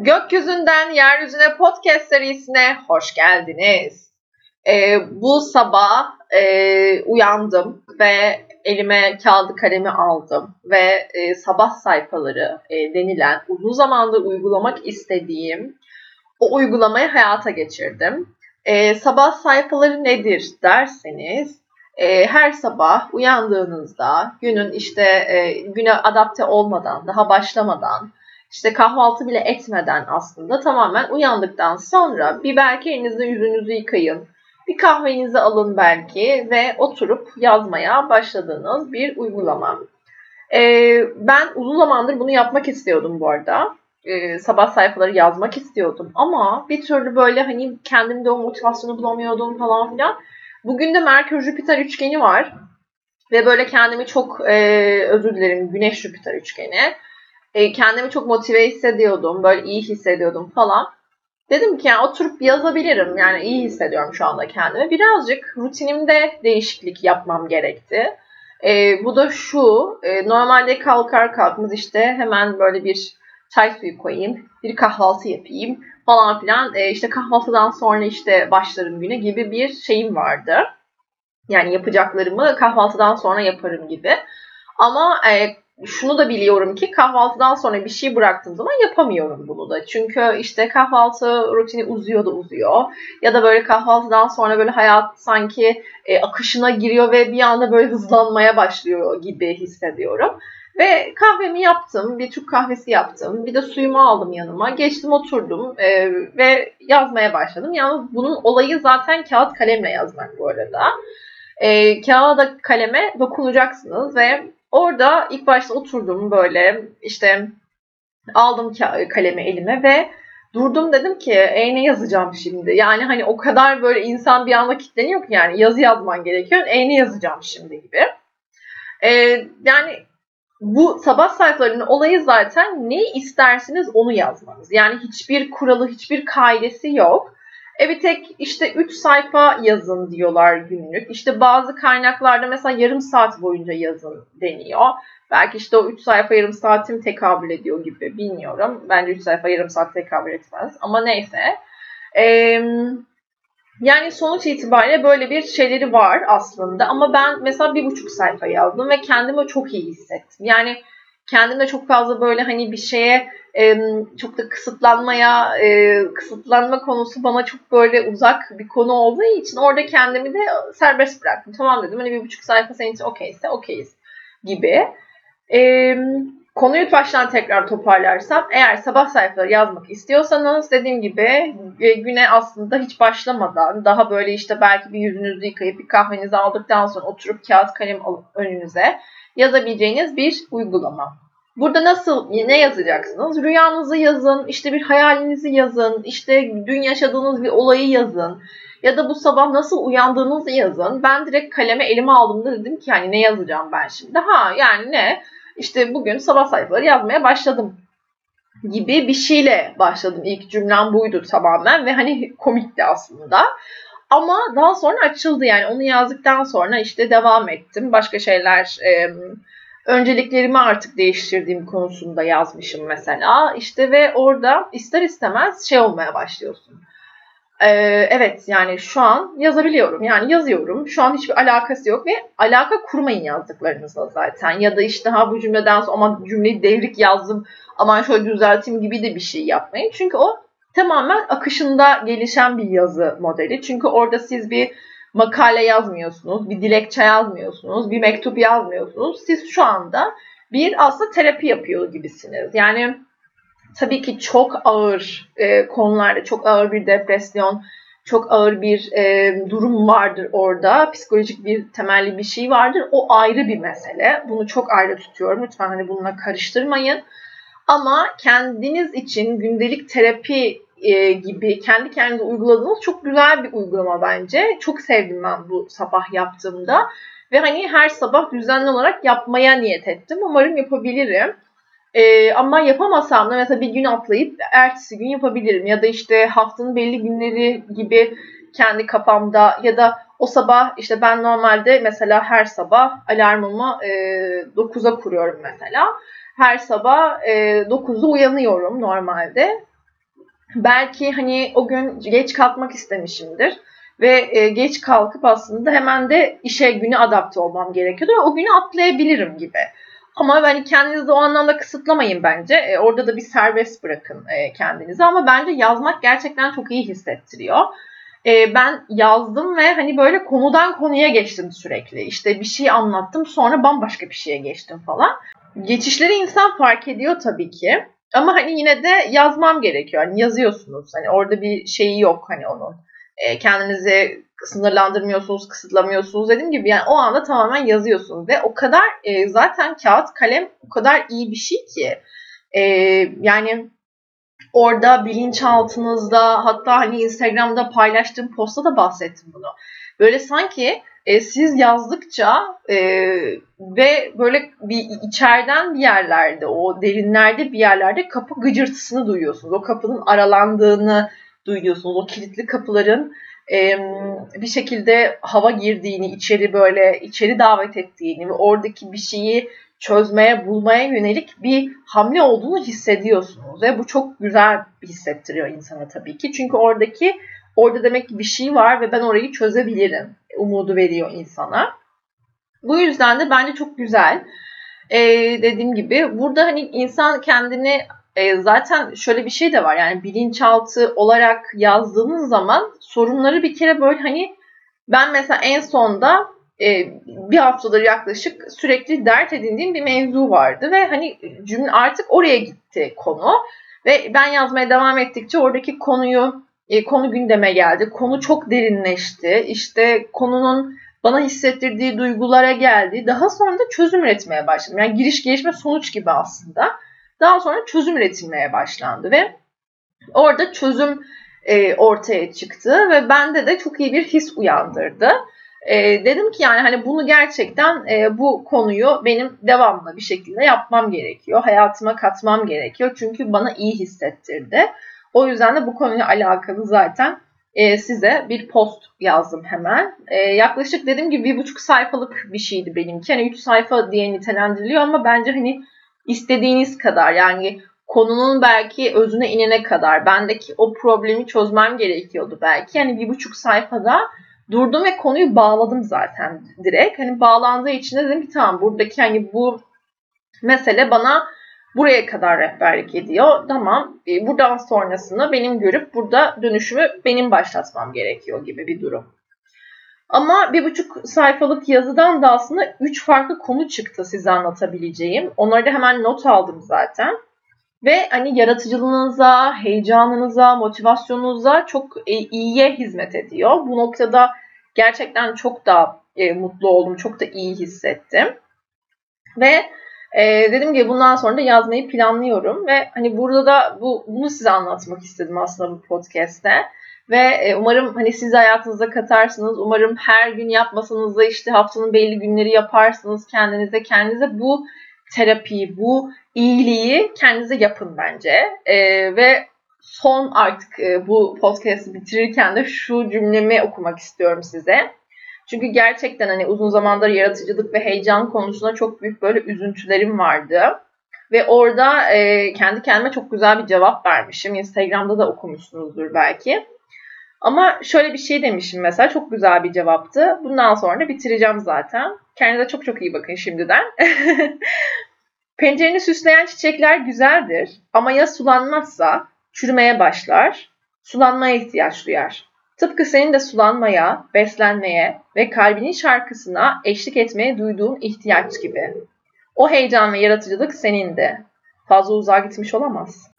Gökyüzünden Yeryüzüne podcast serisine hoş geldiniz. Ee, bu sabah e, uyandım ve elime kağıdı kalemi aldım ve e, sabah sayfaları e, denilen uzun zamandır uygulamak istediğim o uygulamayı hayata geçirdim. E, sabah sayfaları nedir derseniz e, her sabah uyandığınızda günün işte e, güne adapte olmadan daha başlamadan işte kahvaltı bile etmeden aslında tamamen uyandıktan sonra bir belki elinizde yüzünüzü yıkayın. Bir kahvenizi alın belki ve oturup yazmaya başladığınız bir uygulama. Ee, ben uzun zamandır bunu yapmak istiyordum bu arada. Ee, sabah sayfaları yazmak istiyordum ama bir türlü böyle hani kendimde o motivasyonu bulamıyordum falan filan. Bugün de Merkür Jüpiter üçgeni var ve böyle kendimi çok e, özür dilerim Güneş Jüpiter üçgeni e, kendimi çok motive hissediyordum. Böyle iyi hissediyordum falan. Dedim ki yani oturup yazabilirim. Yani iyi hissediyorum şu anda kendimi. Birazcık rutinimde değişiklik yapmam gerekti. E, bu da şu. E, normalde kalkar kalkmaz işte hemen böyle bir çay suyu koyayım. Bir kahvaltı yapayım falan filan. E, işte kahvaltıdan sonra işte başlarım güne gibi bir şeyim vardı. Yani yapacaklarımı kahvaltıdan sonra yaparım gibi. Ama e, şunu da biliyorum ki kahvaltıdan sonra bir şey bıraktığım zaman yapamıyorum bunu da. Çünkü işte kahvaltı rutini uzuyor da uzuyor. Ya da böyle kahvaltıdan sonra böyle hayat sanki e, akışına giriyor ve bir anda böyle hızlanmaya başlıyor gibi hissediyorum. Ve kahvemi yaptım, bir Türk kahvesi yaptım, bir de suyumu aldım yanıma, geçtim oturdum e, ve yazmaya başladım. Yalnız bunun olayı zaten kağıt kalemle yazmak bu arada. E, kağıda kaleme dokunacaksınız ve Orada ilk başta oturdum böyle işte aldım kalemi elime ve durdum dedim ki e ne yazacağım şimdi? Yani hani o kadar böyle insan bir anda kitleniyor ki yani yazı yazman gerekiyor. E ne yazacağım şimdi gibi. Ee, yani bu sabah sayfalarının olayı zaten ne istersiniz onu yazmanız. Yani hiçbir kuralı, hiçbir kaidesi yok. E tek işte 3 sayfa yazın diyorlar günlük. İşte bazı kaynaklarda mesela yarım saat boyunca yazın deniyor. Belki işte o 3 sayfa yarım saatim tekabül ediyor gibi bilmiyorum. Bence 3 sayfa yarım saat tekabül etmez. Ama neyse. Ee, yani sonuç itibariyle böyle bir şeyleri var aslında. Ama ben mesela bir buçuk sayfa yazdım ve kendimi çok iyi hissettim. Yani kendimde çok fazla böyle hani bir şeye çok da kısıtlanmaya, kısıtlanma konusu bana çok böyle uzak bir konu olduğu için orada kendimi de serbest bıraktım. Tamam dedim hani bir buçuk sayfa senin için okeyse okeyiz gibi. Konuyu baştan tekrar toparlarsam eğer sabah sayfaları yazmak istiyorsanız dediğim gibi e, güne aslında hiç başlamadan daha böyle işte belki bir yüzünüzü yıkayıp bir kahvenizi aldıktan sonra oturup kağıt kalem alıp önünüze yazabileceğiniz bir uygulama. Burada nasıl ne yazacaksınız? Rüyanızı yazın, işte bir hayalinizi yazın, işte dün yaşadığınız bir olayı yazın. Ya da bu sabah nasıl uyandığınızı yazın. Ben direkt kaleme elime aldığımda dedim ki yani ne yazacağım ben şimdi? Ha yani ne? İşte bugün sabah sayfaları yazmaya başladım gibi bir şeyle başladım. İlk cümlem buydu tamamen ve hani komikti aslında. Ama daha sonra açıldı yani onu yazdıktan sonra işte devam ettim. Başka şeyler e, önceliklerimi artık değiştirdiğim konusunda yazmışım mesela. İşte ve orada ister istemez şey olmaya başlıyorsun. Ee, evet yani şu an yazabiliyorum. Yani yazıyorum. Şu an hiçbir alakası yok ve alaka kurmayın yazdıklarınızla zaten. Ya da işte ha bu cümleden sonra ama cümleyi devrik yazdım aman şöyle düzelteyim gibi de bir şey yapmayın. Çünkü o tamamen akışında gelişen bir yazı modeli. Çünkü orada siz bir makale yazmıyorsunuz, bir dilekçe yazmıyorsunuz, bir mektup yazmıyorsunuz. Siz şu anda bir aslında terapi yapıyor gibisiniz. Yani tabii ki çok ağır e, konularda, çok ağır bir depresyon, çok ağır bir e, durum vardır orada. Psikolojik bir temelli bir şey vardır. O ayrı bir mesele. Bunu çok ayrı tutuyorum. Lütfen hani bununla karıştırmayın. Ama kendiniz için gündelik terapi e, gibi kendi kendinize uyguladığınız çok güzel bir uygulama bence. Çok sevdim ben bu sabah yaptığımda. Ve hani her sabah düzenli olarak yapmaya niyet ettim. Umarım yapabilirim. Ee, ama yapamasam da mesela bir gün atlayıp ertesi gün yapabilirim. Ya da işte haftanın belli günleri gibi kendi kafamda ya da o sabah işte ben normalde mesela her sabah alarmımı e, 9'a kuruyorum mesela. Her sabah e, 9'da uyanıyorum normalde. Belki hani o gün geç kalkmak istemişimdir ve e, geç kalkıp aslında hemen de işe güne adapte olmam gerekiyordu. O günü atlayabilirim gibi. Ama hani kendinizi o anlamda kısıtlamayın bence. E, orada da bir serbest bırakın e, kendinizi. Ama bence yazmak gerçekten çok iyi hissettiriyor. E, ben yazdım ve hani böyle konudan konuya geçtim sürekli. İşte bir şey anlattım sonra bambaşka bir şeye geçtim falan. Geçişleri insan fark ediyor tabii ki. Ama hani yine de yazmam gerekiyor. Hani yazıyorsunuz. Hani orada bir şeyi yok hani onun. E, kendinizi sınırlandırmıyorsunuz, kısıtlamıyorsunuz dediğim gibi yani o anda tamamen yazıyorsunuz ve o kadar e, zaten kağıt kalem o kadar iyi bir şey ki e, yani orada bilinçaltınızda hatta hani Instagram'da paylaştığım posta da bahsettim bunu. Böyle sanki e, siz yazdıkça e, ve böyle bir içeriden bir yerlerde o derinlerde bir yerlerde kapı gıcırtısını duyuyorsunuz. O kapının aralandığını duyuyorsunuz. O kilitli kapıların e, bir şekilde hava girdiğini, içeri böyle içeri davet ettiğini ve oradaki bir şeyi çözmeye, bulmaya yönelik bir hamle olduğunu hissediyorsunuz. Ve bu çok güzel hissettiriyor insana tabii ki. Çünkü oradaki orada demek ki bir şey var ve ben orayı çözebilirim. Umudu veriyor insana. Bu yüzden de bence çok güzel. Ee, dediğim gibi burada hani insan kendini e, zaten şöyle bir şey de var yani bilinçaltı olarak yazdığınız zaman sorunları bir kere böyle hani ben mesela en sonda e, bir haftadır yaklaşık sürekli dert edindiğim bir mevzu vardı ve hani cümle artık oraya gitti konu ve ben yazmaya devam ettikçe oradaki konuyu e, konu gündeme geldi. Konu çok derinleşti. İşte konunun bana hissettirdiği duygulara geldi. Daha sonra da çözüm üretmeye başladım. Yani giriş gelişme sonuç gibi aslında. Daha sonra çözüm üretilmeye başlandı ve orada çözüm e, ortaya çıktı ve bende de çok iyi bir his uyandırdı. E, dedim ki yani hani bunu gerçekten bu konuyu benim devamlı bir şekilde yapmam gerekiyor. Hayatıma katmam gerekiyor. Çünkü bana iyi hissettirdi. O yüzden de bu konuyla alakalı zaten e, size bir post yazdım hemen. E, yaklaşık dediğim gibi bir buçuk sayfalık bir şeydi benimki. Hani üç sayfa diye nitelendiriliyor ama bence hani istediğiniz kadar yani konunun belki özüne inene kadar bendeki o problemi çözmem gerekiyordu belki. Yani bir buçuk sayfada durdum ve konuyu bağladım zaten direkt. Hani bağlandığı için de dedim ki tamam buradaki hani bu mesele bana buraya kadar rehberlik ediyor. Tamam e, buradan sonrasını benim görüp burada dönüşümü benim başlatmam gerekiyor gibi bir durum. Ama bir buçuk sayfalık yazıdan da aslında üç farklı konu çıktı size anlatabileceğim. Onları da hemen not aldım zaten. Ve hani yaratıcılığınıza, heyecanınıza, motivasyonunuza çok e, iyiye hizmet ediyor. Bu noktada gerçekten çok da e, mutlu oldum, çok da iyi hissettim. Ve e, dedim ki bundan sonra da yazmayı planlıyorum ve hani burada da bu bunu size anlatmak istedim aslında bu podcast'te. Ve e, umarım hani siz hayatınıza katarsınız. Umarım her gün yapmasanız da işte haftanın belli günleri yaparsınız kendinize. Kendinize bu terapiyi, bu iyiliği kendinize yapın bence. E, ve son artık e, bu podcast'ı bitirirken de şu cümlemi okumak istiyorum size. Çünkü gerçekten hani uzun zamandır yaratıcılık ve heyecan konusunda çok büyük böyle üzüntülerim vardı. Ve orada e, kendi kendime çok güzel bir cevap vermişim. Instagram'da da okumuşsunuzdur belki. Ama şöyle bir şey demişim mesela çok güzel bir cevaptı. Bundan sonra da bitireceğim zaten. Kendinize çok çok iyi bakın şimdiden. Pencereni süsleyen çiçekler güzeldir ama ya sulanmazsa çürümeye başlar, sulanmaya ihtiyaç duyar. Tıpkı senin de sulanmaya, beslenmeye ve kalbinin şarkısına eşlik etmeye duyduğun ihtiyaç gibi. O heyecan ve yaratıcılık senin de. Fazla uzağa gitmiş olamaz.